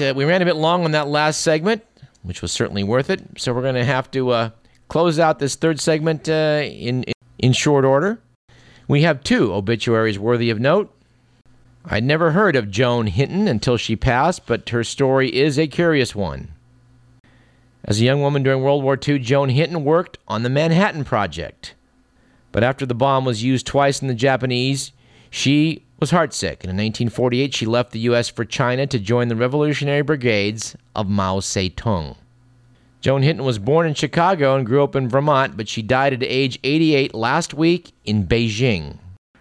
uh, we ran a bit long on that last segment, which was certainly worth it. So we're going to have to uh, close out this third segment uh, in, in short order. We have two obituaries worthy of note. I'd never heard of Joan Hinton until she passed, but her story is a curious one. As a young woman during World War II, Joan Hinton worked on the Manhattan Project. But after the bomb was used twice in the Japanese, she was heartsick, and in 1948 she left the U.S. for China to join the revolutionary brigades of Mao Zedong. Joan Hinton was born in Chicago and grew up in Vermont, but she died at age 88 last week in Beijing.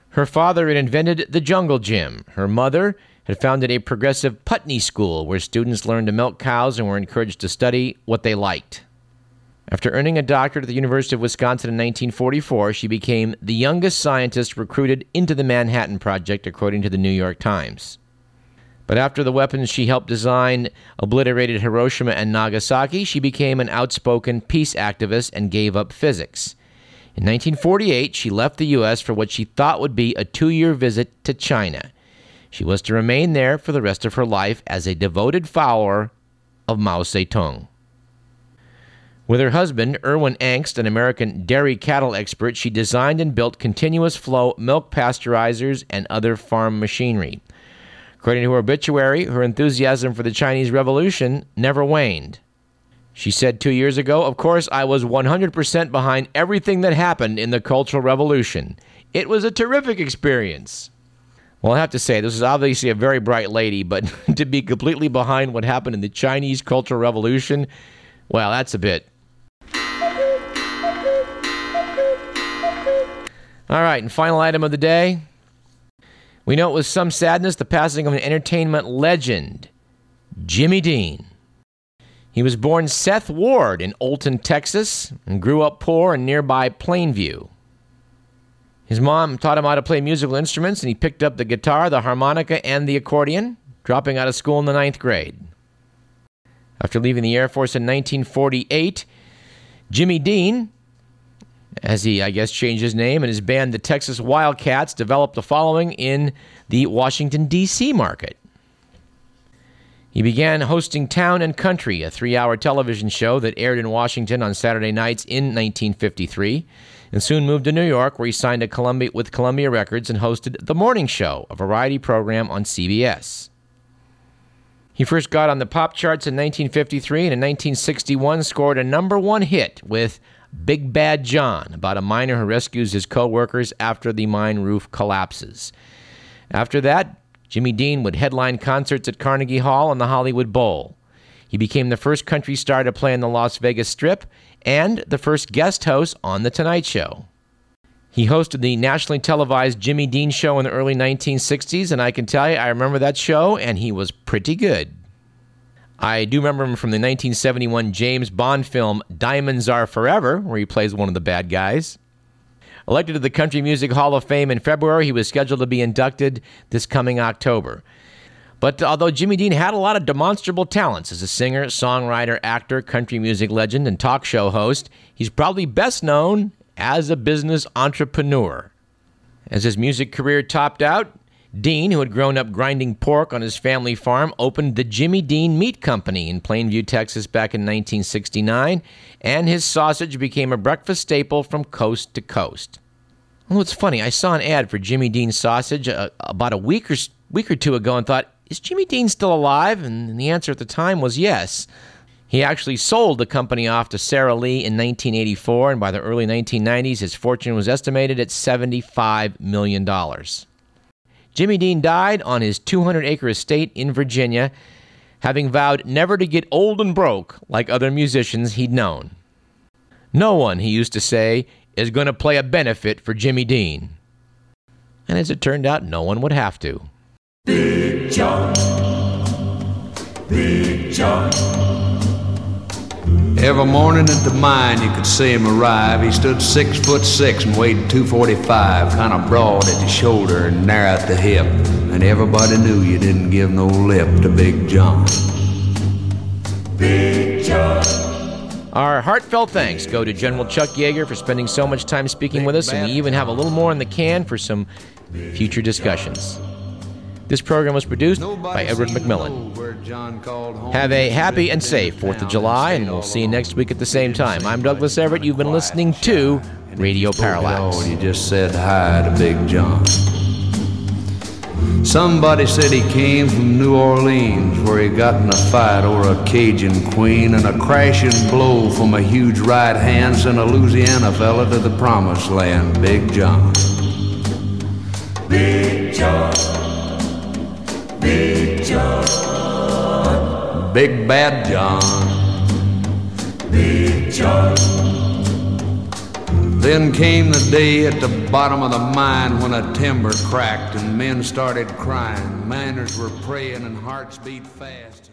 Her father had invented the jungle gym. Her mother had founded a progressive Putney school where students learned to milk cows and were encouraged to study what they liked. After earning a doctorate at the University of Wisconsin in 1944, she became the youngest scientist recruited into the Manhattan Project, according to the New York Times. But after the weapons she helped design obliterated Hiroshima and Nagasaki, she became an outspoken peace activist and gave up physics. In 1948, she left the U.S. for what she thought would be a two year visit to China. She was to remain there for the rest of her life as a devoted follower of Mao Zedong. With her husband, Erwin Engst, an American dairy cattle expert, she designed and built continuous flow milk pasteurizers and other farm machinery. According to her obituary, her enthusiasm for the Chinese Revolution never waned. She said two years ago, Of course, I was 100% behind everything that happened in the Cultural Revolution. It was a terrific experience. Well, I have to say, this is obviously a very bright lady, but to be completely behind what happened in the Chinese Cultural Revolution, well, that's a bit All right, and final item of the day. We know it was some sadness the passing of an entertainment legend, Jimmy Dean. He was born Seth Ward in Olton, Texas, and grew up poor in nearby Plainview. His mom taught him how to play musical instruments, and he picked up the guitar, the harmonica, and the accordion, dropping out of school in the ninth grade. After leaving the Air Force in 1948, Jimmy Dean as he, I guess, changed his name, and his band, the Texas Wildcats, developed a following in the Washington, D.C. market. He began hosting Town and Country, a three hour television show that aired in Washington on Saturday nights in 1953, and soon moved to New York, where he signed Columbia, with Columbia Records and hosted The Morning Show, a variety program on CBS. He first got on the pop charts in 1953 and in 1961 scored a number one hit with Big Bad John, about a miner who rescues his co workers after the mine roof collapses. After that, Jimmy Dean would headline concerts at Carnegie Hall and the Hollywood Bowl. He became the first country star to play on the Las Vegas Strip and the first guest host on The Tonight Show. He hosted the nationally televised Jimmy Dean Show in the early 1960s, and I can tell you, I remember that show, and he was pretty good. I do remember him from the 1971 James Bond film Diamonds Are Forever, where he plays one of the bad guys. Elected to the Country Music Hall of Fame in February, he was scheduled to be inducted this coming October. But although Jimmy Dean had a lot of demonstrable talents as a singer, songwriter, actor, country music legend, and talk show host, he's probably best known as a business entrepreneur. As his music career topped out, Dean, who had grown up grinding pork on his family farm, opened the Jimmy Dean Meat Company in Plainview, Texas back in 1969, and his sausage became a breakfast staple from coast to coast. Well, it's funny, I saw an ad for Jimmy Dean sausage uh, about a week or, week or two ago and thought, is Jimmy Dean still alive? And the answer at the time was yes. He actually sold the company off to Sara Lee in 1984, and by the early 1990s, his fortune was estimated at $75 million. Jimmy Dean died on his 200 acre estate in Virginia, having vowed never to get old and broke like other musicians he'd known. No one, he used to say, is going to play a benefit for Jimmy Dean. And as it turned out, no one would have to. Big John. Big John. Every morning at the mine, you could see him arrive. He stood six foot six and weighed 245, kind of broad at the shoulder and narrow at the hip. And everybody knew you didn't give no lip to Big John. Big John. Our heartfelt thanks go to General Chuck Yeager for spending so much time speaking with us, and we even have a little more in the can for some future discussions. This program was produced by Edward McMillan. John called home. Have a happy and safe 4th of July, and we'll see you next week at the same time. I'm Douglas Everett. You've been listening to shy, and if Radio you spoke at Parallax. all, You just said hi to Big John. Somebody said he came from New Orleans, where he got in a fight over a Cajun queen, and a crashing blow from a huge right hand sent a Louisiana fella to the promised land. Big John. Big John, Big John. Big Bad John. Big John. Then came the day at the bottom of the mine when a timber cracked and men started crying. Miners were praying and hearts beat fast.